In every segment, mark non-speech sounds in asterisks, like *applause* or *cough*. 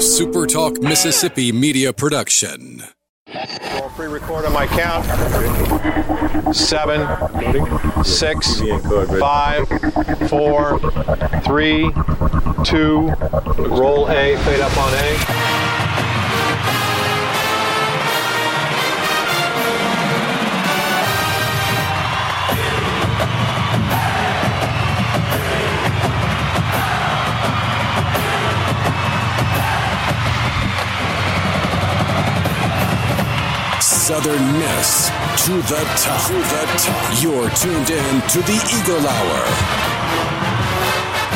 SuperTalk Mississippi media production. Roll pre-record on my count. Seven, six, five, four, three, two. Roll A. Fade up on A. Southern Miss to the top. To the top. You're tuned in to the Eagle Hour.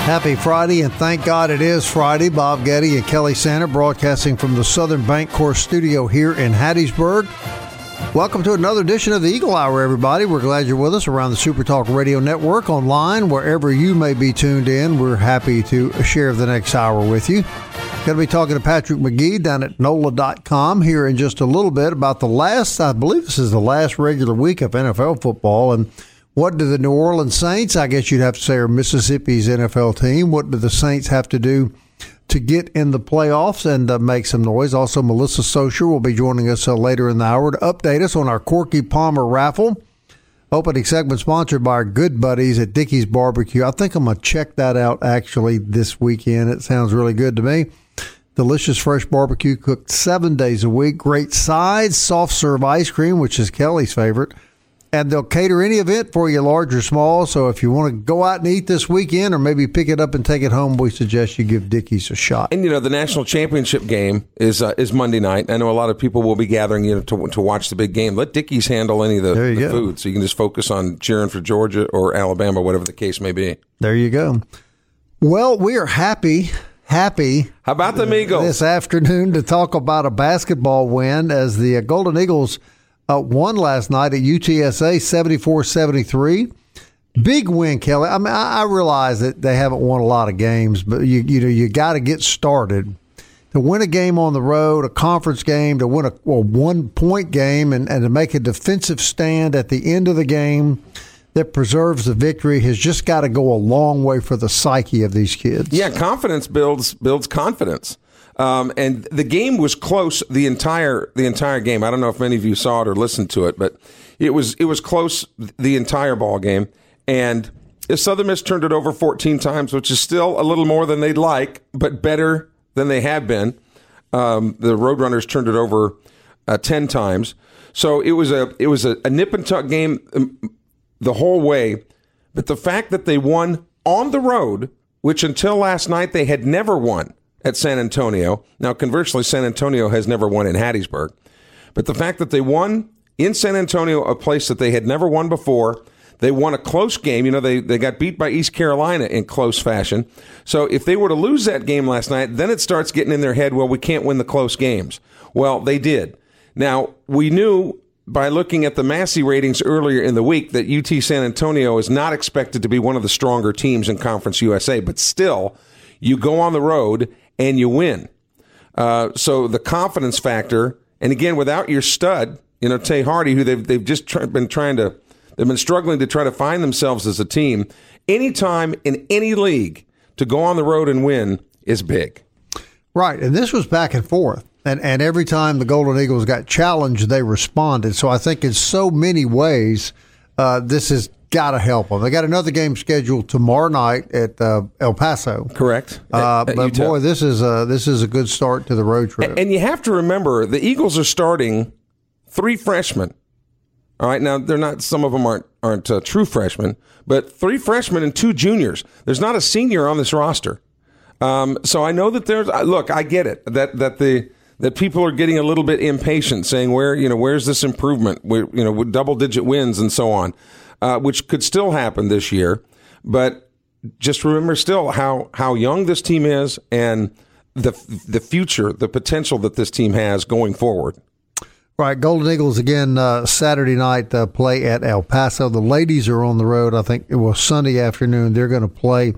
Happy Friday, and thank God it is Friday. Bob Getty and Kelly Santa broadcasting from the Southern Bancorp studio here in Hattiesburg. Welcome to another edition of the Eagle Hour, everybody. We're glad you're with us around the Super Talk Radio Network, online, wherever you may be tuned in. We're happy to share the next hour with you. Going to be talking to Patrick McGee down at NOLA.com here in just a little bit about the last, I believe this is the last regular week of NFL football. And what do the New Orleans Saints, I guess you'd have to say, are Mississippi's NFL team, what do the Saints have to do to get in the playoffs and uh, make some noise? Also, Melissa Socher will be joining us uh, later in the hour to update us on our Corky Palmer raffle. Opening segment sponsored by our good buddies at Dickey's Barbecue. I think I'm going to check that out actually this weekend. It sounds really good to me. Delicious fresh barbecue cooked seven days a week. Great sides, soft serve ice cream, which is Kelly's favorite. And they'll cater any event for you, large or small. So if you want to go out and eat this weekend or maybe pick it up and take it home, we suggest you give Dickey's a shot. And you know the national championship game is uh, is Monday night. I know a lot of people will be gathering you know to, to watch the big game. Let Dickey's handle any of the, the food, so you can just focus on cheering for Georgia or Alabama, whatever the case may be. There you go. Well, we are happy, happy How about the Eagles? this afternoon to talk about a basketball win as the uh, Golden Eagles uh, won last night at UTSA 74 73. Big win, Kelly. I mean, I, I realize that they haven't won a lot of games, but you you know you got to get started to win a game on the road, a conference game, to win a, a one point game, and, and to make a defensive stand at the end of the game that preserves the victory has just got to go a long way for the psyche of these kids. Yeah, confidence builds builds confidence. Um, and the game was close the entire the entire game. I don't know if many of you saw it or listened to it, but it was it was close the entire ball game. And Southern Miss turned it over 14 times, which is still a little more than they'd like, but better than they have been. Um, the Roadrunners turned it over uh, 10 times, so it was a it was a, a nip and tuck game um, the whole way. But the fact that they won on the road, which until last night they had never won at San Antonio. Now, conversely, San Antonio has never won in Hattiesburg. But the fact that they won in San Antonio, a place that they had never won before, they won a close game. You know, they, they got beat by East Carolina in close fashion. So if they were to lose that game last night, then it starts getting in their head, well, we can't win the close games. Well, they did. Now, we knew by looking at the Massey ratings earlier in the week that UT San Antonio is not expected to be one of the stronger teams in Conference USA, but still, you go on the road and you win. Uh, so the confidence factor, and again, without your stud, you know, Tae Hardy, who they've, they've just been trying to, they've been struggling to try to find themselves as a team. Anytime in any league to go on the road and win is big. Right, and this was back and forth, and and every time the Golden Eagles got challenged, they responded. So I think in so many ways, uh, this has got to help them. They got another game scheduled tomorrow night at uh, El Paso. Correct. Uh, At- but Utah. boy, this is a this is a good start to the road trip. And you have to remember the Eagles are starting three freshmen. All right, now they're not. Some of them aren't aren't uh, true freshmen, but three freshmen and two juniors. There's not a senior on this roster. Um, so I know that there's. Look, I get it that that the that people are getting a little bit impatient, saying where you know where's this improvement? Where, you know, with double digit wins and so on, uh, which could still happen this year. But just remember still how how young this team is and the the future, the potential that this team has going forward. Right, Golden Eagles again uh, Saturday night uh, play at El Paso. The ladies are on the road. I think it was Sunday afternoon. They're going to play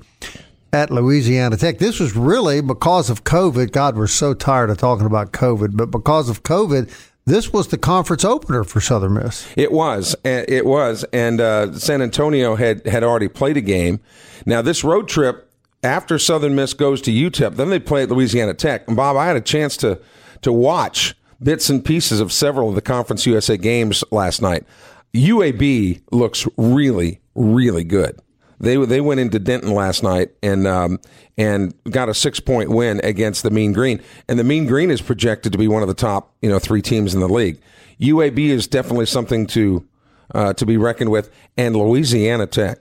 at Louisiana Tech. This was really because of COVID. God, we're so tired of talking about COVID, but because of COVID, this was the conference opener for Southern Miss. It was. It was. And uh, San Antonio had, had already played a game. Now, this road trip after Southern Miss goes to UTEP, then they play at Louisiana Tech. And Bob, I had a chance to to watch bits and pieces of several of the Conference USA games last night. UAB looks really, really good. They they went into Denton last night and um, and got a six point win against the Mean Green, and the Mean Green is projected to be one of the top you know three teams in the league. UAB is definitely something to uh, to be reckoned with, and Louisiana Tech.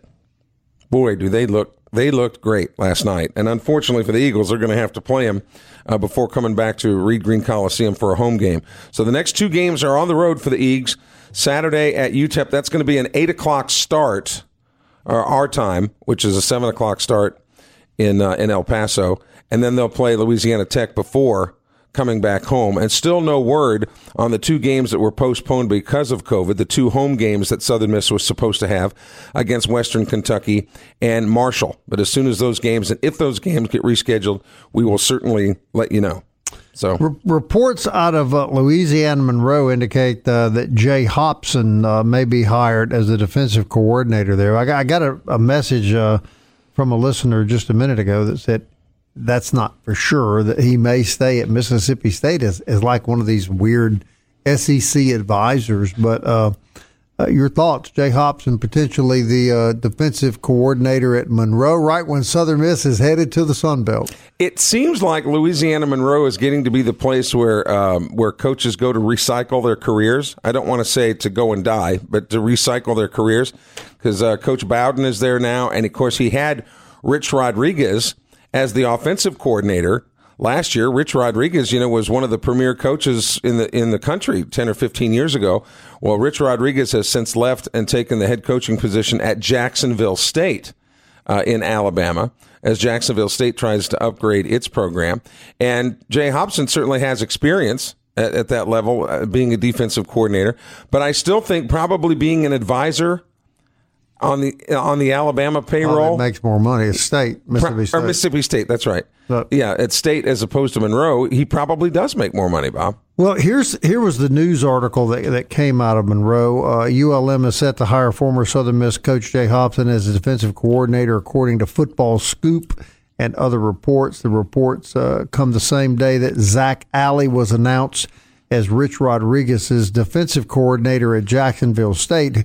Boy, do they look they looked great last night, and unfortunately for the Eagles, they're going to have to play them uh, before coming back to Reed Green Coliseum for a home game. So the next two games are on the road for the Eagles. Saturday at UTEP, that's going to be an eight o'clock start our time, which is a seven o'clock start in uh, in El Paso, and then they'll play Louisiana Tech before coming back home. And still no word on the two games that were postponed because of COVID, the two home games that Southern Miss was supposed to have against Western Kentucky and Marshall. But as soon as those games, and if those games get rescheduled, we will certainly let you know. So reports out of uh, Louisiana Monroe indicate uh, that Jay Hopson uh, may be hired as the defensive coordinator there. I got, I got a, a message uh, from a listener just a minute ago that said that's not for sure that he may stay at Mississippi State as, as like one of these weird SEC advisors, but uh, your thoughts, Jay Hopson, potentially the uh, defensive coordinator at Monroe, right when Southern Miss is headed to the Sun Belt. It seems like Louisiana Monroe is getting to be the place where um, where coaches go to recycle their careers. I don't want to say to go and die, but to recycle their careers because uh, Coach Bowden is there now, and of course he had Rich Rodriguez as the offensive coordinator last year, Rich Rodriguez, you know, was one of the premier coaches in the in the country ten or fifteen years ago. Well, Rich Rodriguez has since left and taken the head coaching position at Jacksonville State uh, in Alabama as Jacksonville State tries to upgrade its program. And Jay Hopson certainly has experience. At, at that level, uh, being a defensive coordinator, but I still think probably being an advisor on the on the Alabama payroll oh, makes more money. It's state Mississippi State or Mississippi State. That's right. But, yeah, at State as opposed to Monroe, he probably does make more money, Bob. Well, here's here was the news article that that came out of Monroe. Uh, ULM is set to hire former Southern Miss coach Jay Hopson as a defensive coordinator, according to Football Scoop and other reports. The reports uh, come the same day that Zach Alley was announced as Rich Rodriguez's defensive coordinator at Jacksonville State.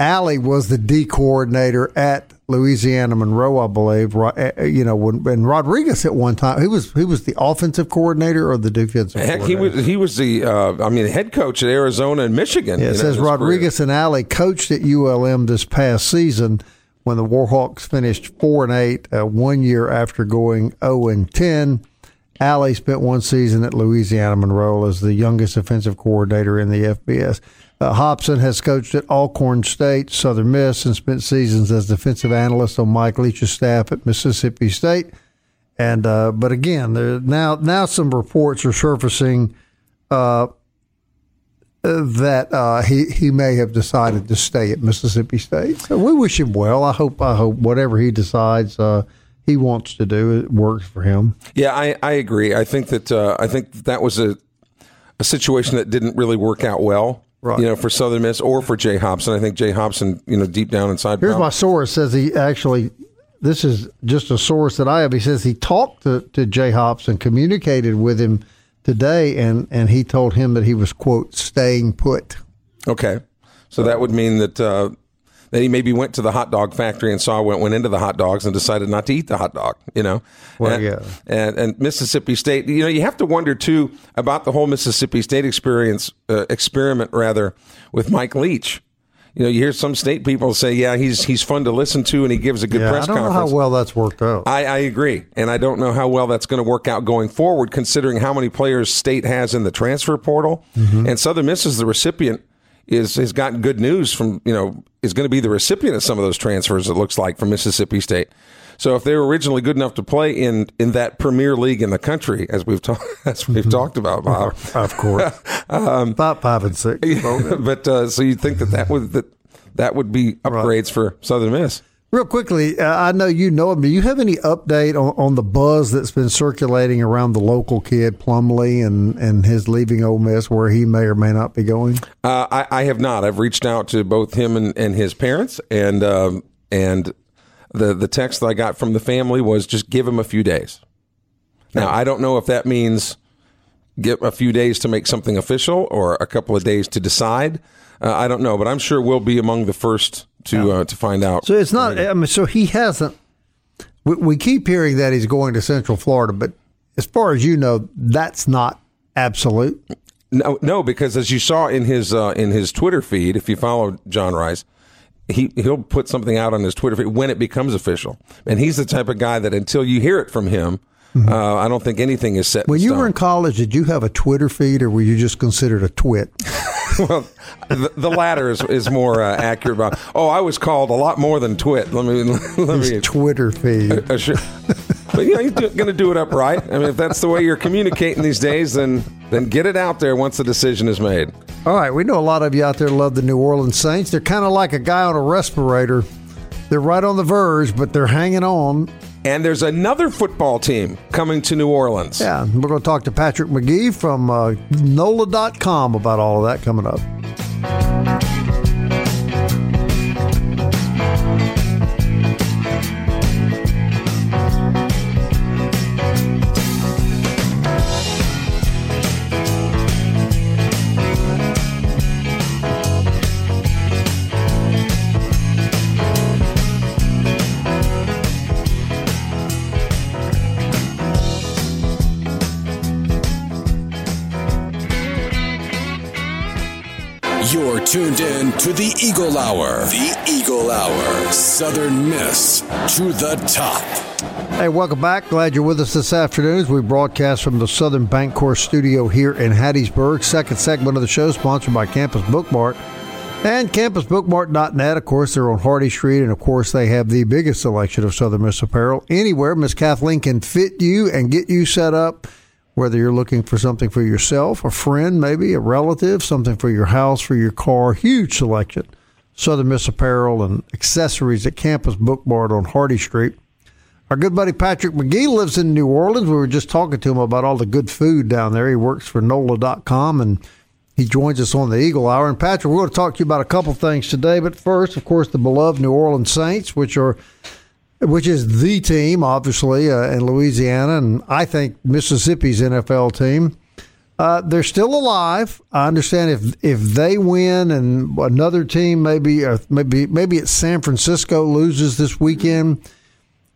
Alley was the D coordinator at Louisiana Monroe, I believe. Eh, eh, you know, when, when Rodriguez at one time he was he was the offensive coordinator or the defensive. Heck, he was he was the uh, I mean head coach at Arizona and Michigan. Yeah, it says Rodriguez career. and Alley coached at ULM this past season when the Warhawks finished four and eight, uh, one year after going zero and ten. Alley spent one season at Louisiana Monroe as the youngest offensive coordinator in the FBS. Uh, Hopson has coached at Alcorn State, Southern Miss, and spent seasons as defensive analyst on Mike Leach's staff at Mississippi State. And uh, but again, there now now some reports are surfacing uh, that uh, he he may have decided to stay at Mississippi State. So we wish him well. I hope I hope whatever he decides uh, he wants to do it works for him. Yeah, I, I agree. I think that uh, I think that was a a situation that didn't really work out well Right. You know, for Southern Miss or for Jay Hopson. I think Jay Hopson, you know, deep down inside. Here's my source says he actually, this is just a source that I have. He says he talked to, to Jay Hopson, communicated with him today, and, and he told him that he was, quote, staying put. Okay. So that would mean that uh, that he maybe went to the hot dog factory and saw went went into the hot dogs and decided not to eat the hot dog. You know, well, and, yeah. And, and Mississippi State, you know, you have to wonder too about the whole Mississippi State experience uh, experiment rather with Mike Leach. You know, you hear some state people say, "Yeah, he's he's fun to listen to, and he gives a good yeah, press I don't conference." Know how well that's worked out. I, I agree, and I don't know how well that's going to work out going forward, considering how many players state has in the transfer portal, mm-hmm. and Southern Miss is the recipient is has gotten good news from you know is going to be the recipient of some of those transfers. It looks like from Mississippi State. So if they were originally good enough to play in in that premier league in the country, as we've talked *laughs* as we've mm-hmm. talked about, Bob, of course, *laughs* um, about five and six. *laughs* but uh, so you think that that would that that would be upgrades right. for Southern Miss? Real quickly, uh, I know you know him. Do you have any update on, on, the buzz that's been circulating around the local kid Plumlee and, and his leaving Ole Miss, where he may or may not be going? Uh, I, I, have not. I've reached out to both him and, and his parents, and um, and the the text that I got from the family was just give him a few days. Now I don't know if that means get a few days to make something official or a couple of days to decide. Uh, I don't know, but I'm sure we'll be among the first to uh, to find out. So it's not. I mean, so he hasn't. We, we keep hearing that he's going to Central Florida, but as far as you know, that's not absolute. No, no, because as you saw in his uh, in his Twitter feed, if you follow John Rhys, he he'll put something out on his Twitter feed when it becomes official, and he's the type of guy that until you hear it from him, Mm-hmm. uh, I don't think anything is set. When you were in college, did you have a Twitter feed, or were you just considered a twit? *laughs* *laughs* well, the, the latter is, is more uh, accurate. About oh, I was called a lot more than twit. Let me *laughs* let me. Twitter feed. *laughs* assure- but you know, you're going to do it upright. I mean, if that's the way you're communicating these days, then then get it out there once the decision is made. All right, we know a lot of you out there love the New Orleans Saints. They're kind of like a guy on a respirator. They're right on the verge, but they're hanging on. And there's another football team coming to New Orleans. Yeah, we're going to talk to Patrick McGee from uh, NOLA.com about all of that coming up. Tuned in to the Eagle Hour. The Eagle Hour. Southern Miss to the top. Hey, welcome back. Glad you're with us this afternoon as we broadcast from the Southern Bancorp studio here in Hattiesburg. Second segment of the show sponsored by Campus Bookmart and campusbookmart.net. Of course, they're on Hardy Street, and of course, they have the biggest selection of Southern Miss apparel anywhere. Miss Kathleen can fit you and get you set up. Whether you're looking for something for yourself, a friend, maybe a relative, something for your house, for your car, huge selection. Southern Miss apparel and accessories at Campus Bookmart on Hardy Street. Our good buddy Patrick McGee lives in New Orleans. We were just talking to him about all the good food down there. He works for NOLA.com and he joins us on the Eagle Hour. And Patrick, we're going to talk to you about a couple things today. But first, of course, the beloved New Orleans Saints, which are which is the team, obviously, uh, in Louisiana, and I think Mississippi's NFL team. Uh, they're still alive. I understand if if they win and another team, maybe or maybe maybe it's San Francisco loses this weekend,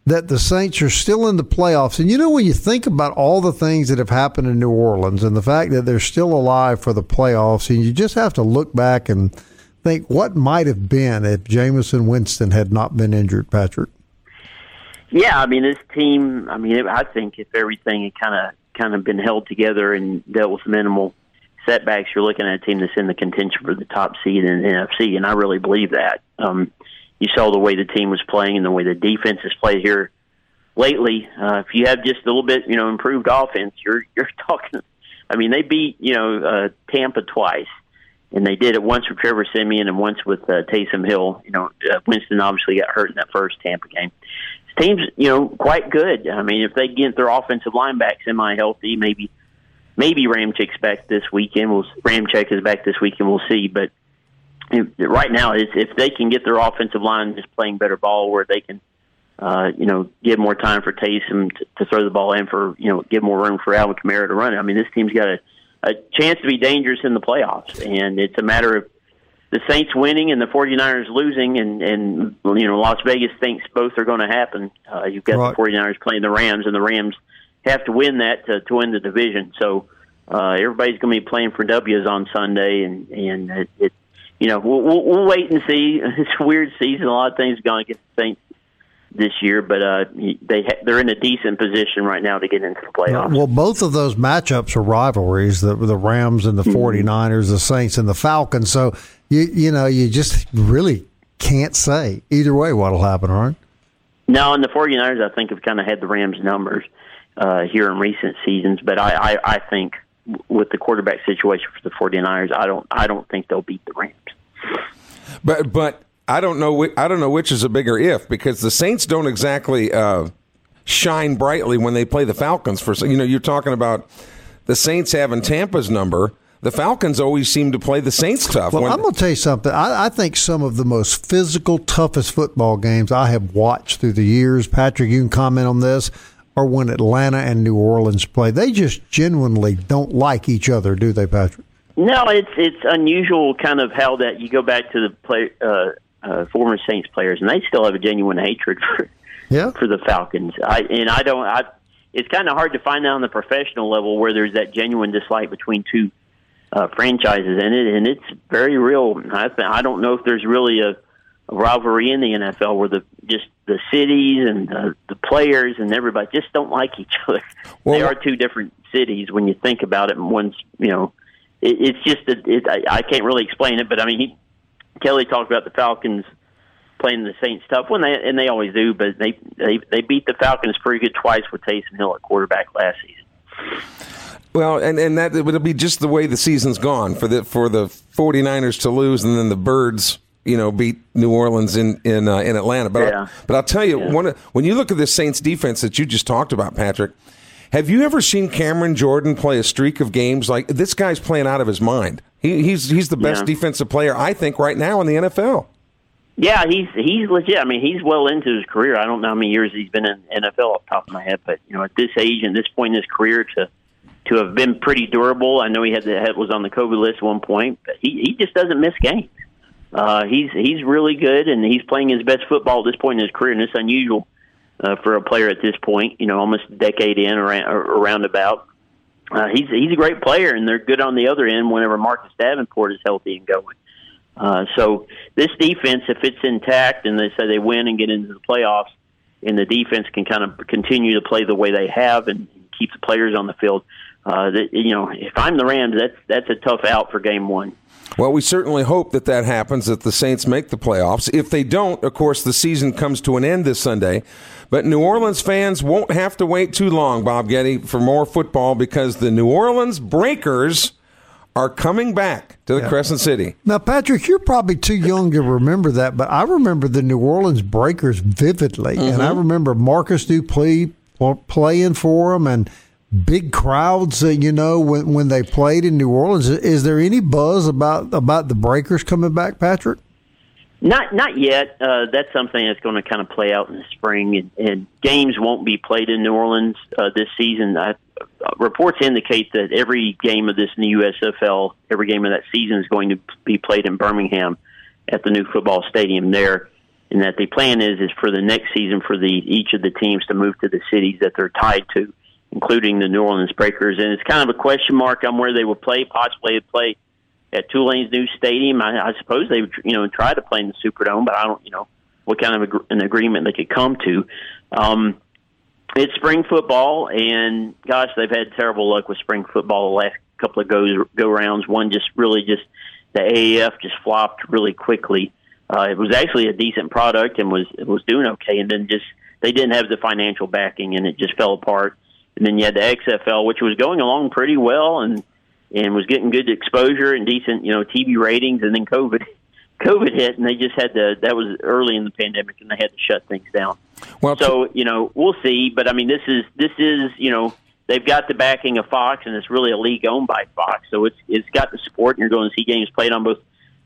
that the Saints are still in the playoffs. And you know when you think about all the things that have happened in New Orleans and the fact that they're still alive for the playoffs, and you just have to look back and think what might have been if Jameis Winston had not been injured, Patrick. Yeah, I mean this team. I mean, I think if everything had kind of kind of been held together and dealt with minimal setbacks, you're looking at a team that's in the contention for the top seed in the NFC, and I really believe that. Um, you saw the way the team was playing and the way the defense has played here lately. Uh, if you have just a little bit, you know, improved offense, you're *laughs* you're talking. I mean, they beat you know uh, Tampa twice, and they did it once with Trevor Siemian and once with uh, Taysom Hill. You know, uh, Winston obviously got hurt in that first Tampa game. Team's you know quite good. I mean, if they get their offensive line back semi healthy, maybe maybe Ramczyk's back this weekend. We'll Ramchick is back this weekend. We'll see, but right now, is if they can get their offensive line just playing better ball, where they can, uh, you know, give more time for Taysom to, to throw the ball in for, you know, give more room for Alvin Kamara to run it. I mean, this team's got a, a chance to be dangerous in the playoffs, and it's a matter of the Saints winning and the 49ers losing, and and you know, Las Vegas thinks both are going to happen. Uh, you've got Right. the 49ers playing the Rams, and the Rams have to win that to, to win the division. So uh, everybody's going to be playing for W's on Sunday, and and it, it you know we'll, we'll, we'll wait and see. *laughs* It's a weird season. A lot of things going against the Saints this year, but uh, they ha- they're in a decent position right now to get into the playoffs. Well, both of those matchups are rivalries the, the Rams and the 49ers, the Saints and the Falcons. So, you, you know, you just really can't say either way what'll happen, right? No, and the 49ers, I think, have kind of had the Rams' numbers uh, here in recent seasons. But I, I, I think with the quarterback situation for the 49ers, I don't, I don't think they'll beat the Rams. But but I don't know. whi- I don't know which is a bigger if because the Saints don't exactly uh, shine brightly when they play the Falcons. For you know, you're talking about the Saints having Tampa's number. The Falcons always seem to play the Saints tough. Well, I'm going to tell you something. I, I, think some of the most physical, toughest football games I have watched through the years, Patrick, you can comment on this, are when Atlanta and New Orleans play. They just genuinely don't like each other, do they, Patrick? No, it's it's unusual, kind of how that you go back to the play, uh, uh, former Saints players, and they still have a genuine hatred for yeah. for the Falcons. I and I don't. I it's kind of hard to find that on the professional level where there's that genuine dislike between two uh, franchises in it, and it's very real. I I don't know if there's really a, a rivalry in the NFL where the just the cities and the, the players and everybody just don't like each *laughs* other. Well, they are two different cities when you think about it. And one's you know, it, it's just a, it, I, I can't really explain it, but I mean, he, Kelly talked about the Falcons playing the Saints tough when they and they always do, but they they they beat the Falcons pretty good twice with Taysom Hill at quarterback last season. Well, and, and that it'll be just the way the season's gone for the for the 49ers to lose and then the Birds, you know, beat New Orleans in in uh, in Atlanta. But yeah. I, but I'll tell you, yeah. one when you look at this Saints defense that you just talked about, Patrick, have you ever seen Cameron Jordan play a streak of games like this? Guy's playing out of his mind. He, he's he's the best yeah. defensive player I think right now in the NFL. Yeah, he's he's legit. I mean, he's well into his career. I don't know how many years he's been in NFL off the top of my head, but you know, at this age and this point in his career, to to have been pretty durable. I know he had the was on the COVID list at one point, but he he just doesn't miss games. Uh, he's he's really good, and he's playing his best football at this point in his career, and it's unusual uh, for a player at this point. You know, almost a decade in, around around about. Uh, he's he's a great player, and they're good on the other end whenever Marcus Davenport is healthy and going. Uh, so this defense, if it's intact, and they say they win and get into the playoffs, and the defense can kind of continue to play the way they have and keep the players on the field, uh, that you know, if I'm the Rams, that's that's a tough out for Game One. Well, we certainly hope that that happens, that the Saints make the playoffs. If they don't, of course, the season comes to an end this Sunday. But New Orleans fans won't have to wait too long, Bob Getty, for more football because the New Orleans Breakers are coming back to the yeah. Crescent City. Now, Patrick, you're probably too young to remember that, but I remember the New Orleans Breakers vividly. Mm-hmm. And I mm-hmm. remember Marcus Dupree playing for them and – big crowds, uh, you know, when when they played in New Orleans. Is there any buzz about about the Breakers coming back, Patrick? Not not yet. Uh, that's something that's going to kind of play out in the spring, and, and games won't be played in New Orleans uh, this season. I, uh, reports indicate that every game of this new USFL, every game of that season, is going to be played in Birmingham at the new football stadium there. And that the plan is is for the next season for the each of the teams to move to the cities that they're tied to including the New Orleans Breakers. And it's kind of a question mark on where they would play. Possibly they'd play at Tulane's new stadium. I, I suppose they would, you know, try to play in the Superdome, but I don't, you know, what kind of ag- an agreement they could come to. Um, it's spring football, and gosh, they've had terrible luck with spring football the last couple of go go rounds. One just really just the AAF just flopped really quickly. Uh, it was actually a decent product and was was doing okay, and then just they didn't have the financial backing, and it just fell apart and then you had the XFL, which was going along pretty well and and was getting good exposure and decent, you know, TV ratings. And then COVID, *laughs* COVID hit, and they just had to. That was early in the pandemic, and they had to shut things down. Well, so you know, we'll see. But I mean, this is this is you know they've got the backing of Fox, and it's really a league owned by Fox, so it's it's got the support, and you're going to see games played on both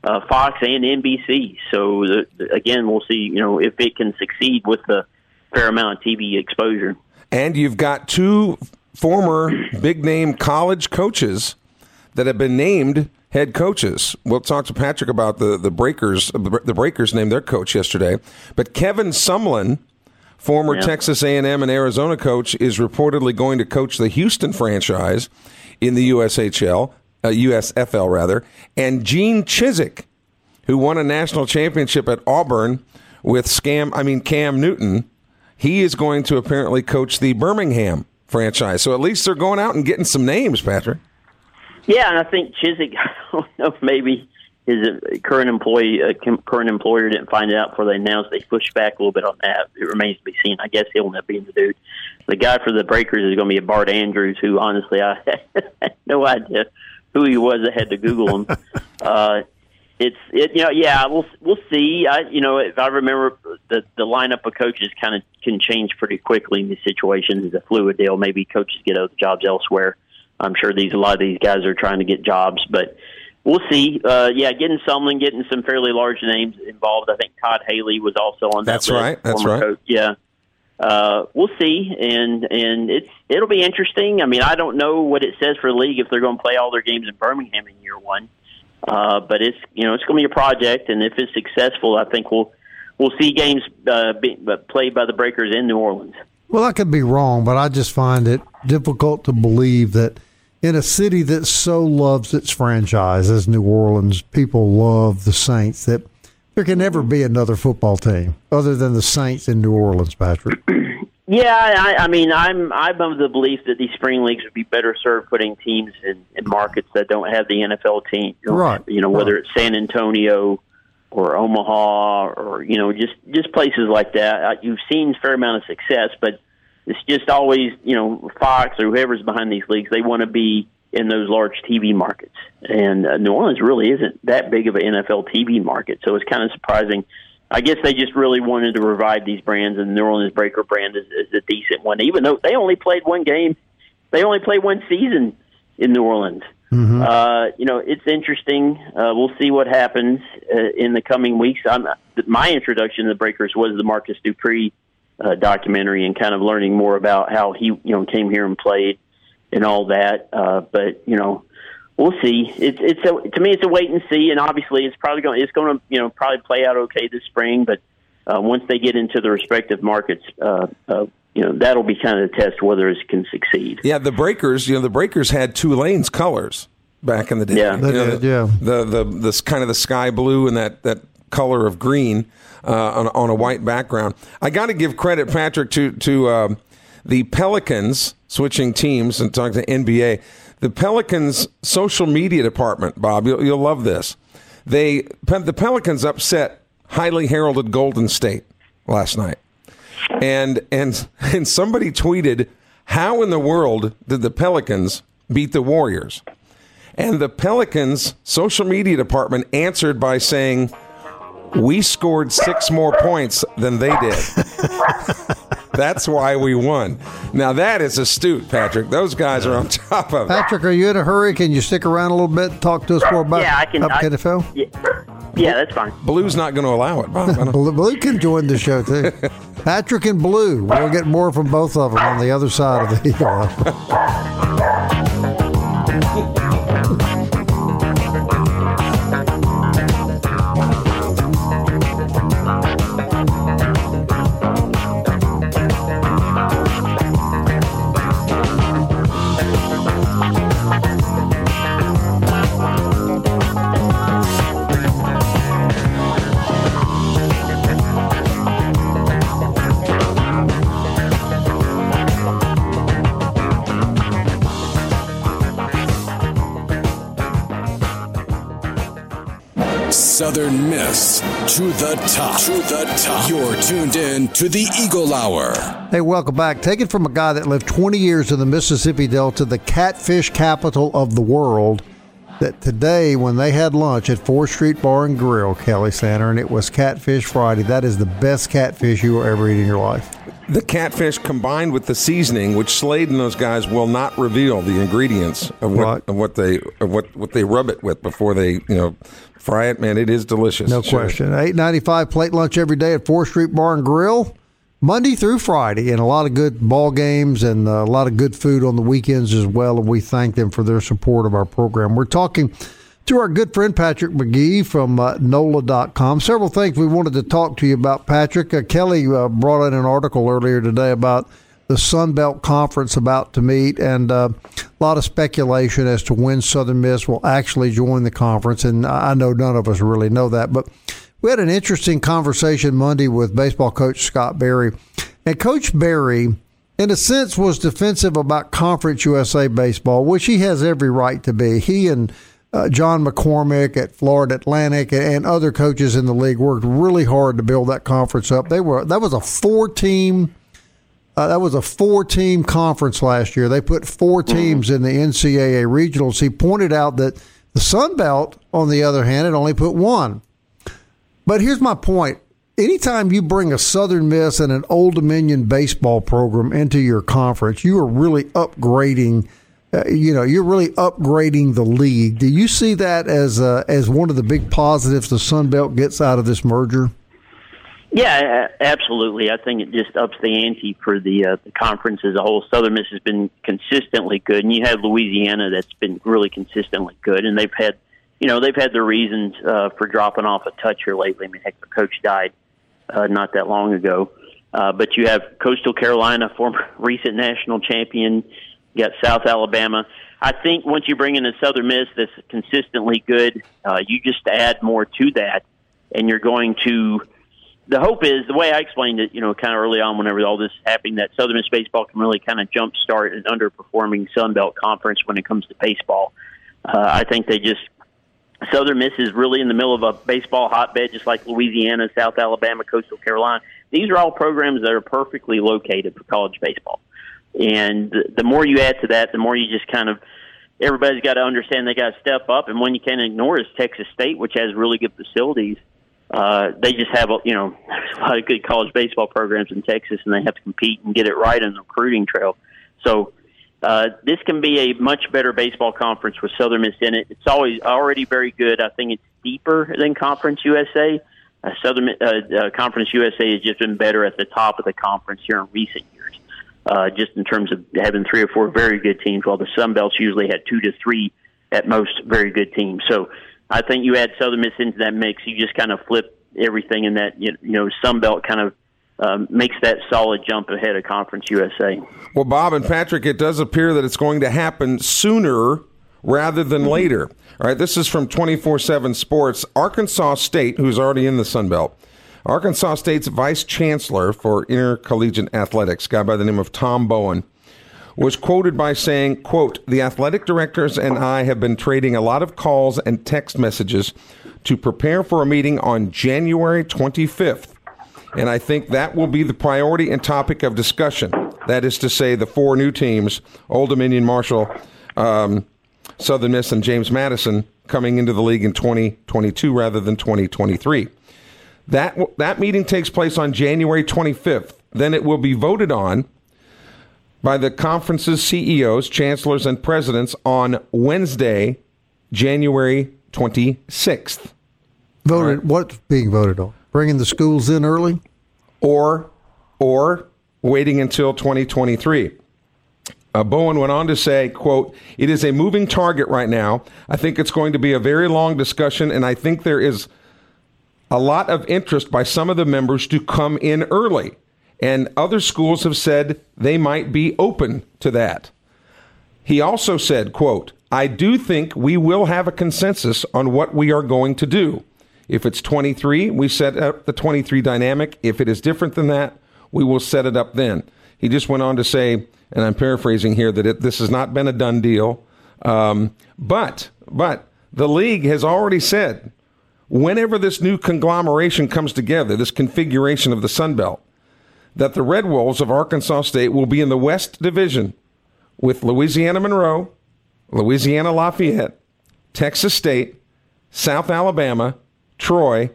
uh, Fox and NBC. So the, the, again, we'll see. You know, if it can succeed with the fair amount of TV exposure. And you've got two former big name college coaches that have been named head coaches. We'll talk to Patrick about the, the Breakers. The Breakers named their coach yesterday. But Kevin Sumlin, former yeah. Texas A&M and Arizona coach, is reportedly going to coach the Houston franchise in the USHL, uh, USFL rather. And Gene Chizik, who won a national championship at Auburn with Scam, I mean Cam Newton, he is going to apparently coach the Birmingham franchise. So at least they're going out and getting some names, Patrick. Yeah, and I think Chizik, *laughs* I don't know, maybe his current employee, uh, current employer didn't find out before they announced. They pushed back a little bit on that. It remains to be seen. I guess he'll end up being the dude. The guy for the Breakers is going to be a Bart Andrews, who honestly I *laughs* had no idea who he was. I had to Google him. *laughs* uh, it's it you know yeah we'll we'll see I you know if I remember the the lineup of coaches kind of can change pretty quickly in these situations it's a fluid deal maybe coaches get other jobs elsewhere I'm sure these a lot of these guys are trying to get jobs, but we'll see. Uh, yeah, getting Sumlin, getting some fairly large names involved. I think Todd Haley was also on that. That's list, right. That's right. Coach. Yeah. Uh, we'll see, and and it's it'll be interesting. I mean, I don't know what it says for the league if they're going to play all their games in Birmingham in year one, uh, but it's you know it's going to be a project, and if it's successful, I think we'll we'll see games uh, be, uh, played by the Breakers in New Orleans. Well, I could be wrong, but I just find it difficult to believe that in a city that so loves its franchise as New Orleans, people love the Saints that there can never be another football team other than the Saints in New Orleans, Patrick. *clears throat* Yeah, I, I mean, I'm I'm of the belief that these spring leagues would be better served putting teams in, in markets that don't have the NFL team. You know, Right, You know, whether right. it's San Antonio or Omaha or you know just just places like that. Uh, You've seen a fair amount of success, but it's just always you know Fox or whoever's behind these leagues. They want to be in those large TV markets, and uh, New Orleans really isn't that big of an NFL TV market. So it's kind of surprising. I guess they just really wanted to revive these brands, and the New Orleans Breaker brand is, is a decent one, even though they only played one game. They only played one season in New Orleans. Uh, you know, it's interesting. Uh, we'll see what happens uh, in the coming weeks. I'm, my introduction to the Breakers was the Marcus Dupree uh, documentary and kind of learning more about how he, you know, came here and played and all that. Uh, but you know, we'll see. It's it's a, to me, it's a wait and see, and obviously, it's probably going it's going to you know probably play out okay this spring, but. Uh, once they get into the respective markets, uh, uh, you know that'll be kind of the test whether it can succeed. Yeah, the Breakers. You know, the Breakers had Tulane's colors back in the day. Yeah. They You know, did, yeah. The the this kind of the sky blue and that that color of green uh, on on a white background. I got to give credit, Patrick, to to um, the Pelicans switching teams and talking to NBA. The Pelicans social media department, Bob, you'll, you'll love this. They the Pelicans upset highly heralded Golden State last night and and *laughs* and somebody tweeted, "How in the world did the Pelicans beat the Warriors?" And the Pelicans social media department answered by saying, "We scored six more points than they did. *laughs* That's why we won." Now that is astute, Patrick. Those guys are on *laughs* top of it. Patrick, are you in a hurry? Can you stick around a little bit and talk to us more about yeah, I can. Up I, NFL? Yeah, yeah, that's fine. Blue's not going to allow it, Bob. I don't- *laughs* Blue, Blue can join the show too. *laughs* Patrick and Blue. We'll get more from both of them on the other side of the Southern Miss to the top. To the top. You're tuned in to the Eagle Hour. Hey, welcome back. Take it from a guy that lived 20 years in the Mississippi Delta, the catfish capital of the world. That today, when they had lunch at 4th Street Bar and Grill, Kelly Center, and it was Catfish Friday, that is the best catfish you will ever eat in your life. The catfish combined with the seasoning, which Slade and those guys will not reveal the ingredients of what Right. of what they of what what they rub it with before they you know fry it. Man, it is delicious. No Sure. question. Eight ninety five plate lunch every day at Fourth Street Bar and Grill, Monday through Friday, and a lot of good ball games and uh, a lot of good food on the weekends as well. And we thank them for their support of our program. We're talking to our good friend Patrick McGee from uh, NOLA.com. Several things we wanted to talk to you about, Patrick. Uh, Kelly uh, brought in an article earlier today about the Sun Belt Conference about to meet, and uh, a lot of speculation as to when Southern Miss will actually join the conference. And I know none of us really know that, but we had an interesting conversation Monday with baseball coach Scott Berry, and Coach Berry. In a sense, was defensive about Conference USA baseball, which he has every right to be. He and uh, John McCormack at Florida Atlantic and other coaches in the league worked really hard to build that conference up. They were that was a four team uh, that was a four team conference last year. They put four teams in the NCAA regionals. He pointed out that the Sun Belt, on the other hand, had only put one. But here's my point. Anytime you bring a Southern Miss and an Old Dominion baseball program into your conference, you are really upgrading uh, you know, you're really upgrading the league. Do you see that as uh, as one of the big positives the Sun Belt gets out of this merger? Yeah, absolutely. I think it just ups the ante for the uh, the conference as a whole. Southern Miss has been consistently good, and you have Louisiana that's been really consistently good, and they've had, you know, they've had their reasons uh, for dropping off a touch here lately. I mean, heck, their coach died uh, not that long ago, uh, but you have Coastal Carolina, former *laughs* recent national champion. You got South Alabama. I think once you bring in a Southern Miss that's consistently good, uh, you just add more to that, and you're going to the hope is the way I explained it, you know, kind of early on, whenever all this happening, that Southern Miss baseball can really kind of jumpstart an underperforming Sun Belt conference when it comes to baseball. Uh, I think they just Southern Miss is really in the middle of a baseball hotbed, just like Louisiana, South Alabama, Coastal Carolina. These are all programs that are perfectly located for college baseball, and the more you add to that, the more you just kind of everybody's got to understand they got to step up. And one you can't ignore is Texas State, which has really good facilities uh, they just have you know *laughs* a lot of good college baseball programs in Texas, and they have to compete and get it right on the recruiting trail. So uh, this can be a much better baseball conference with Southern Miss in it. It's always already very good. I think it's deeper than Conference USA. Uh, Southern uh, uh, Conference USA has just been better at the top of the conference here in recent years, uh, just in terms of having three or four very good teams, while the Sun Belts usually had two to three at most very good teams. So I think you add Southern Miss into that mix, you just kind of flip everything in that you know Sun Belt kind of um, makes that solid jump ahead of Conference USA. Well, Bob and Patrick, it does appear that it's going to happen sooner rather than mm-hmm. later. All right, this is from 24 7 Sports. Arkansas State, who's already in the Sun Belt, Arkansas State's vice chancellor for intercollegiate athletics, guy by the name of Tom Bowen, was quoted by saying, quote, the athletic directors and I have been trading a lot of calls and text messages to prepare for a meeting on January 25th. And I think that will be the priority and topic of discussion. That is to say, the four new teams, Old Dominion, Marshall, um, Southern Miss, and James Madison, coming into the league in 2022 rather than 2023. That, that meeting takes place on January 25th. Then it will be voted on by the conference's CEOs, chancellors, and presidents on Wednesday, January 26th. Voted. Right. What's being voted on? Bringing the schools in early, or or waiting until 2023. Uh, Bowen went on to say, quote, it is a moving target right now. I think it's going to be a very long discussion, and I think there is a lot of interest by some of the members to come in early. And other schools have said they might be open to that. He also said, quote, I do think we will have a consensus on what we are going to do. If it's 23, we set up the 23 dynamic. If it is different than that, we will set it up then. He just went on to say, and I'm paraphrasing here, that it, this has not been a done deal. Um, but, but the league has already said, whenever this new conglomeration comes together, this configuration of the Sun Belt, that the Red Wolves of Arkansas State will be in the West Division with Louisiana Monroe, Louisiana Lafayette, Texas State, South Alabama, Troy,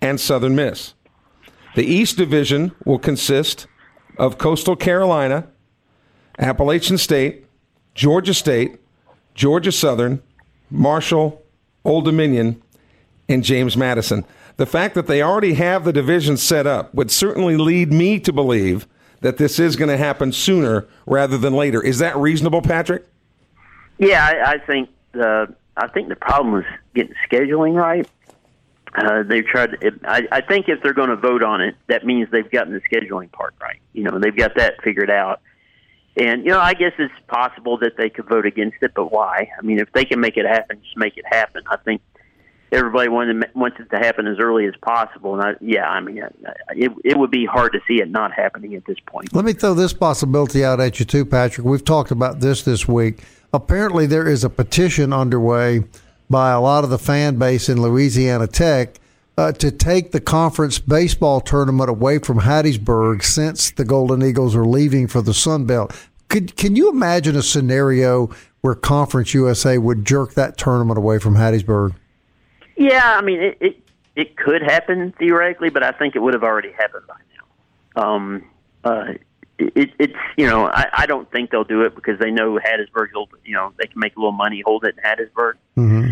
and Southern Miss. The East Division will consist of Coastal Carolina, Appalachian State, Georgia State, Georgia Southern, Marshall, Old Dominion, and James Madison. The fact that they already have the division set up would certainly lead me to believe that this is going to happen sooner rather than later. Is that reasonable, Patrick? Yeah, I, I think the I think the problem is getting scheduling right. Uh, they've tried. To, I, I think if they're going to vote on it, that means they've gotten the scheduling part right. You know, they've got that figured out. And you know, I guess it's possible that they could vote against it, but why? I mean, if they can make it happen, just make it happen. I think everybody wanted wants it to happen as early as possible. And I, yeah, I mean, it it would be hard to see it not happening at this point. Let me throw this possibility out at you too, Patrick. We've talked about this this week. Apparently, there is a petition underway by a lot of the fan base in Louisiana Tech. Uh, to take the conference baseball tournament away from Hattiesburg since the Golden Eagles are leaving for the Sun Belt. Could can you imagine a scenario where Conference USA would jerk that tournament away from Hattiesburg? Yeah, I mean it, it it could happen theoretically, but I think it would have already happened by now. Um, uh, it, it's you know I, I don't think they'll do it because they know Hattiesburg you know they can make a little money hold it in Hattiesburg. Mm-hmm.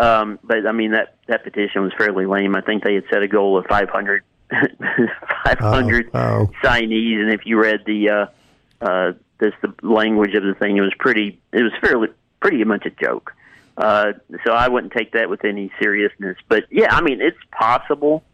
Um, but I mean that that petition was fairly lame. I think they had set a goal of 500, *laughs* 500 Oh, oh. signees, and if you read the uh, uh, this the language of the thing, it was pretty. It was fairly pretty much a joke. Uh, so I wouldn't take that with any seriousness. But yeah, I mean it's possible,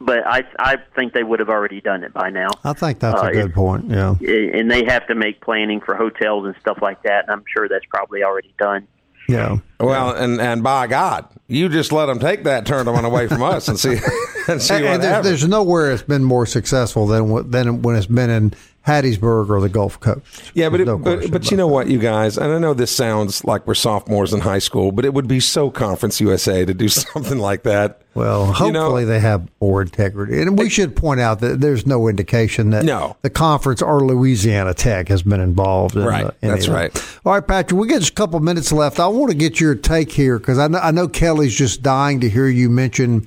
but I I think they would have already done it by now. I think that's Uh, a good it- point. Yeah. and they have to make planning for hotels and stuff like that. And I'm sure that's probably already done. Yeah. Well, and and by God, you just let them take that tournament away from us and see *laughs* and see And, what and there's, happens. there's nowhere it's been more successful than than when it's been in Hattiesburg or the Gulf Coast. Yeah, but it, no but, but you know what, you guys, and I know this sounds like we're sophomores in high school, but it would be so Conference USA to do *laughs* something like that. Well, You hopefully know- they have more integrity. And we should point out that there's no indication that No. the conference or Louisiana Tech has been involved. In, Right. uh, any That's that. right. All right, Patrick, we get just a couple minutes left. I want to get your take here because I know, I know Kelly's just dying to hear you mention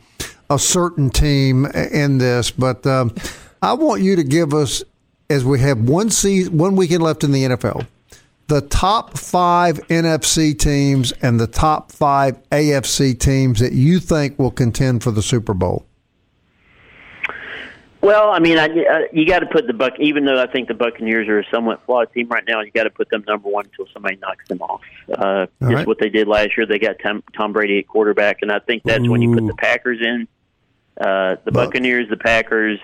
a certain team in this, but um, I want you to give us, as we have one season, one weekend left in the NFL, the top five NFC teams and the top five AFC teams that you think will contend for the Super Bowl. Well, I mean, I, uh, you got to put the Buck. Even though I think the Buccaneers are a somewhat flawed team right now, you got to put them number one until somebody knocks them off. Uh, just right. what they did last year. They got Tom, Tom Brady at quarterback, and I think that's when you put the Packers in, uh, the Buccaneers, the Packers,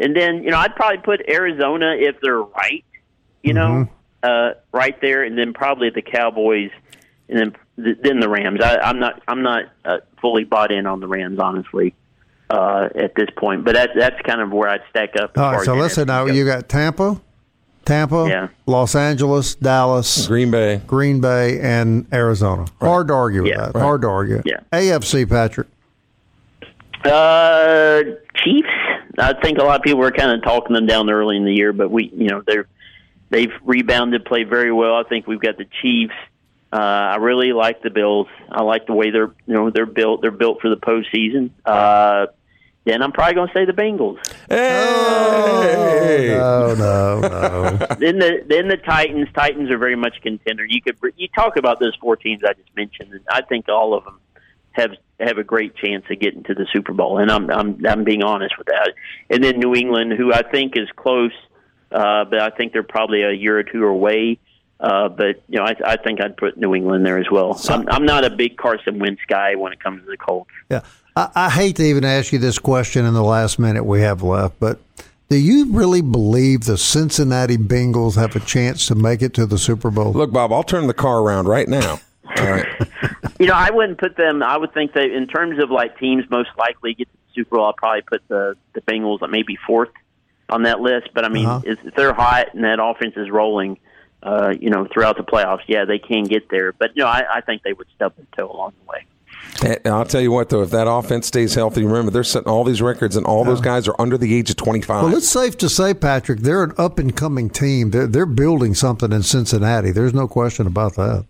and then you know I'd probably put Arizona if they're right. You know, uh, right there, and then probably the Cowboys, and then th- then the Rams. I, I'm not I'm not uh, fully bought in on the Rams, honestly uh, at this point. But that, that's kind of where I'd stack up. as All far right, as so listen now. goes. You got Tampa, Tampa, Yeah. Los Angeles, Dallas, Green Bay. Green Bay, and Arizona. Hard to argue with Yeah. that. Hard to argue. Yeah. AFC, Patrick. Uh, Chiefs. I think a lot of people were kind of talking them down early in the year, but we, you know, they're they've rebounded, played very well. I think we've got the Chiefs. Uh, I really like the Bills. I like the way they're, you know, they're built. They're built for the postseason. Uh, then I'm probably going to say the Bengals. Hey! No, no, no. *laughs* then the then the Titans. Titans are very much contender. You could you talk about those four teams I just mentioned, and I think all of them have have a great chance of getting to the Super Bowl. And I'm I'm I'm being honest with that. And then New England, who I think is close, uh, but I think they're probably a year or two away. Uh, but you know, I, I think I'd put New England there as well. I'm, I'm not a big Carson Wentz guy when it comes to the Colts. Yeah, I, I hate to even ask you this question in the last minute we have left, but do you really believe the Cincinnati Bengals have a chance to make it to the Super Bowl? Look, Bob, I'll turn the car around right now. All right. *laughs* You know, I wouldn't put them. I would think that in terms of like teams most likely get to the Super Bowl, I'd probably put the the Bengals at maybe fourth on that list. But I mean, Uh-huh. if, if they're hot and that offense is rolling, uh, you know, throughout the playoffs, yeah, they can get there. But you know, I, I think they would stub their toe along the way. And I'll tell you what, though, if that offense stays healthy, remember they're setting all these records, and all those guys are under the age of twenty-five. Well, it's safe to say, Patrick, they're an up and coming team. They're, they're building something in Cincinnati. There's no question about that.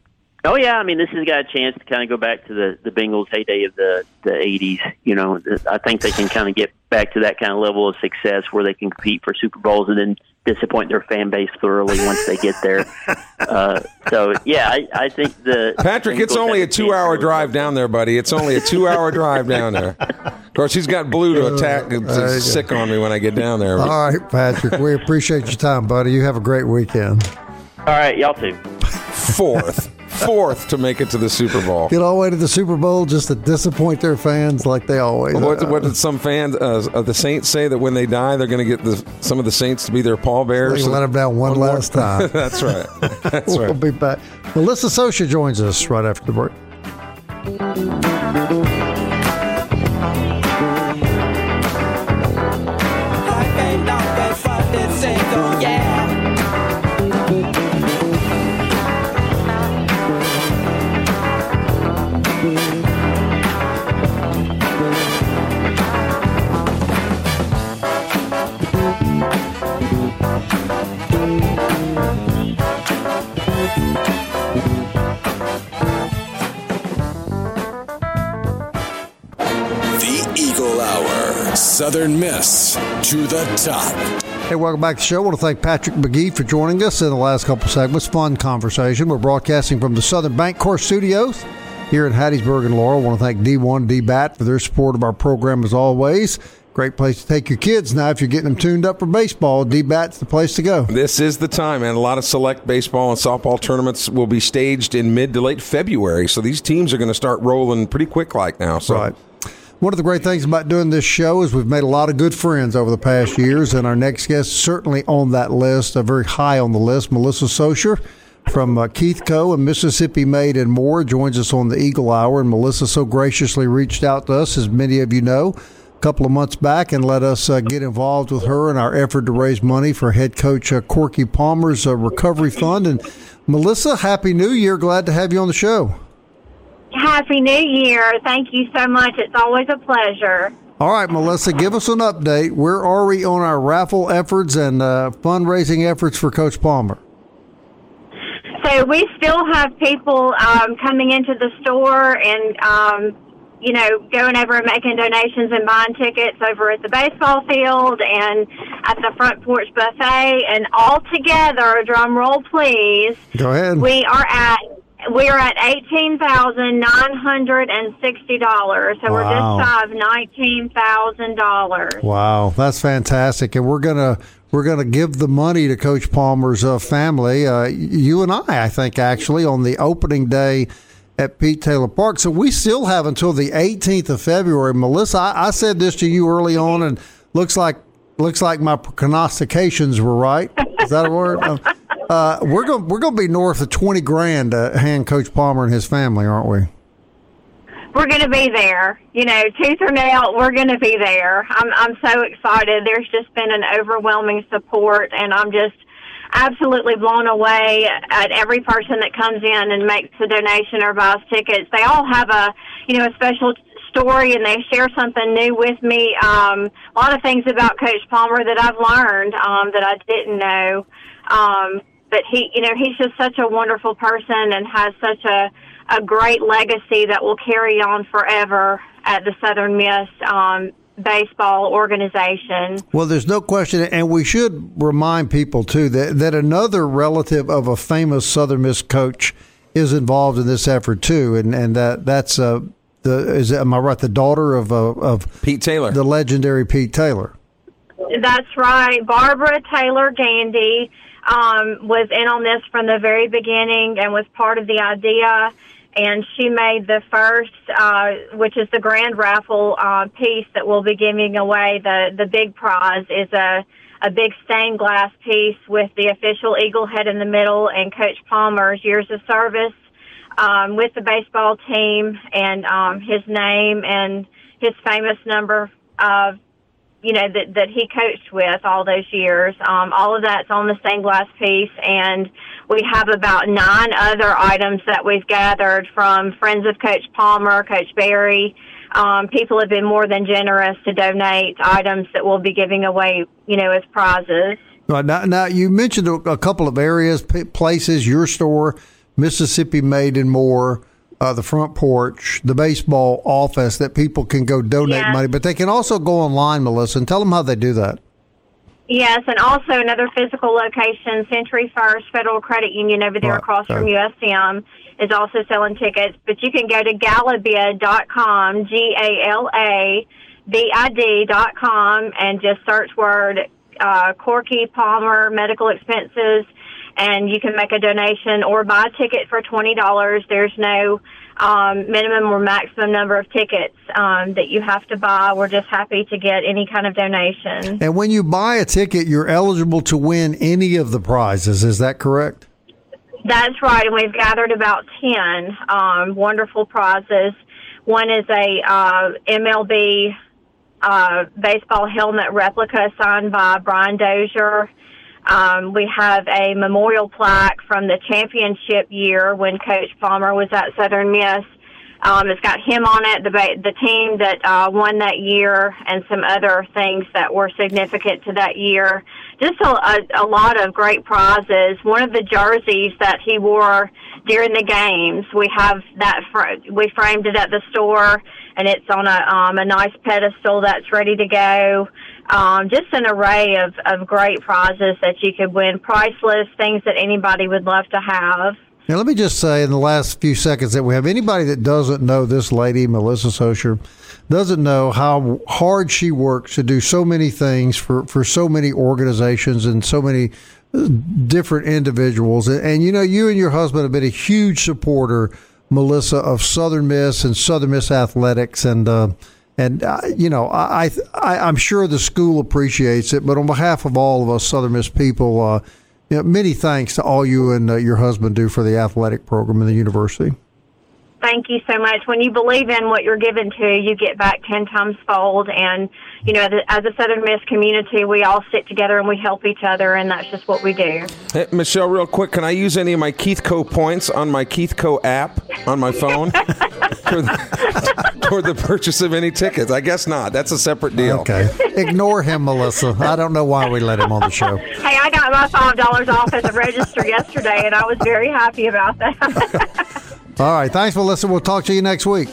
Oh yeah, I mean, this has got a chance to kind of go back to the the Bengals heyday of the the '80s. You know, I think they can kind of get back to that kind of level of success where they can compete for Super Bowls and then disappoint their fan base thoroughly once they get there. *laughs* Uh, so yeah, I, I think the Patrick, it's only a two-hour drive down there, buddy. It's only a two-hour drive down there. Of course, he's got blue to attack. It's sick on me when I get down there. All right, Patrick, we appreciate your time, buddy. You have a great weekend. All right, y'all too. Fourth, fourth to make it to the Super Bowl. Get all the way to the Super Bowl just to disappoint their fans like they always What, what did some fans uh, of the Saints say that when they die, they're going to get the, some of the Saints to be their pallbearers? They let them down one, more- last time. *laughs* That's right. That's *laughs* we'll right. be back. Melissa Socher joins us right after the break. Southern Miss to the top. Hey, welcome back to the show. I want to thank Patrick McGee for joining us in the last couple segments. Fun conversation. We're broadcasting from the Southern Bancorp Studios here in Hattiesburg and Laurel. I want to thank D1 DBAT for their support of our program as always. Great place to take your kids now if you're getting them tuned up for baseball. DBAT's the place to go. This is the time, and a lot of select baseball and softball tournaments will be staged in mid to late February. So these teams are going to start rolling pretty quick like now. So. Right. One of the great things about doing this show is we've made a lot of good friends over the past years, and our next guest certainly on that list, uh, very high on the list. Melissa Socher from uh, Keith Co. and Mississippi Made and More joins us on the Eagle Hour, and Melissa so graciously reached out to us, as many of you know, a couple of months back, and let us uh, get involved with her in our effort to raise money for head coach uh, Corky Palmer's uh, recovery fund. And Melissa, Happy New Year! Glad to have you on the show. Happy New Year. Thank you so much. It's always a pleasure. All right, Melissa, give us an update. Where are we on our raffle efforts and uh, fundraising efforts for Coach Palmer? So we still have people um, coming into the store and, um, you know, going over and making donations and buying tickets over at the baseball field and at the front porch buffet. And all together, drum roll please, Go ahead. we are at we are at eighteen thousand nine hundred and sixty dollars. So we're just shy of nineteen thousand dollars. Wow, that's fantastic, and we're gonna we're gonna give the money to Coach Palmer's uh, family. Uh, you and I, I think, actually, on the opening day at Pete Taylor Park. So we still have until the 18th of February. Melissa, I, I said this to you early on, and looks like looks like my prognostications were right. Is that a word? *laughs* Uh, uh, we're going we're going to be north of 20 grand to hand Coach Palmer and his family, aren't we? We're going to be there. You know, tooth or nail, we're going to be there. I'm I'm so excited. There's just been an overwhelming support, and I'm just absolutely blown away at every person that comes in and makes a donation or buys tickets. They all have a you know a special story and they share something new with me. Um, a lot of things about Coach Palmer that I've learned um, that I didn't know. Um, but he, you know, he's just such a wonderful person and has such a a great legacy that will carry on forever at the Southern Miss um, baseball organization. Well, there's no question, and we should remind people too that that another relative of a famous Southern Miss coach is involved in this effort too, and and that that's uh the is am I right the daughter of uh, of Pete Taylor. the legendary Pete Taylor. That's right. Barbara Taylor Gandy um, was in on this from the very beginning and was part of the idea. And she made the first, uh, which is the grand raffle uh, piece that we'll be giving away. The the big prize is a a big stained glass piece with the official eagle head in the middle and Coach Palmer's years of service um, with the baseball team and um, his name and his famous number of you know that that he coached with all those years. Um, all of that's on the stained glass piece, and we have about nine other items that we've gathered from friends of Coach Palmer, Coach Berry. Um, people have been more than generous to donate items that we'll be giving away, you know, as prizes. Right, now, now you mentioned a, couple of areas, places, your store, Mississippi Made and More, uh, the front porch, the baseball office that people can go donate Yeah. money, but they can also go online, Melissa, and tell them how they do that. Yes, and also another physical location, Century First Federal Credit Union over there Right, across from. USM is also selling tickets. But you can go to galabid.com, G-A-L-A-B-I-D dot com, and just search word uh, Corky Palmer medical expenses, and you can make a donation or buy a ticket for $20. There's no um, minimum or maximum number of tickets um, that you have to buy. We're just happy to get any kind of donation. And when you buy a ticket, you're eligible to win any of the prizes. Is that correct? That's right, and we've gathered about ten um, wonderful prizes. One is a uh, MLB uh, baseball helmet replica signed by Brian Dozier. Um, we have a memorial plaque from the championship year when Coach Palmer was at Southern Miss Um, it's got him on it, the the team that uh, won that year, and some other things that were significant to that year. Just a, a, a lot of great prizes. One of the jerseys that he wore during the games, we have that. Fr- we framed it at the store, and it's on a um, a nice pedestal that's ready to go. Um, just an array of, of great prizes that you could win, priceless things that anybody would love to have. Now, let me just say in the last few seconds that we have anybody that doesn't know this lady, Melissa Socher, doesn't know how hard she works to do so many things for, for so many organizations and so many uh, different individuals. And, and, you know, you and your husband have been a huge supporter, Melissa, of Southern Miss and Southern Miss athletics. And, uh, and uh, you know, I, I, I'm sure the school appreciates it, but on behalf of all of us Southern Miss people, uh, you know, many thanks to all you and uh, your husband do for the athletic program in the university. Thank you so much. When you believe in what you're given to, you get back 10 times fold. And, you know, as a Southern Miss community, we all sit together and we help each other, and that's just what we do. Hey, Michelle, real quick, can I use any of my Keith Co points on my Keith Co app on my phone *laughs* toward, the, *laughs* toward the purchase of any tickets? I guess not. That's a separate deal. Okay. Ignore him, Melissa. I don't know why we let him on the show. Hey, I got my $5 off at the register yesterday, and I was very happy about that. *laughs* All right. Thanks, Melissa. We'll talk to you next week.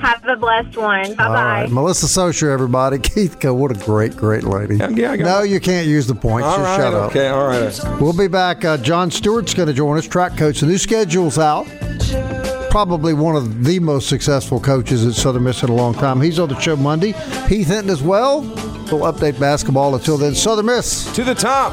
Have a blessed one. Bye All bye. right. Melissa Socher, everybody. *laughs* Keith Co. What a great, great lady. Yeah, yeah, I got no, it. you can't use the points. All Just right. shut up. Okay. All right. We'll be back. Uh, John Stewart's going to join us, track coach. The new schedule's out. Probably one of the most successful coaches at Southern Miss in a long time. He's on the show Monday. Heath Hinton as well. We'll update basketball. Until then, Southern Miss. To the top.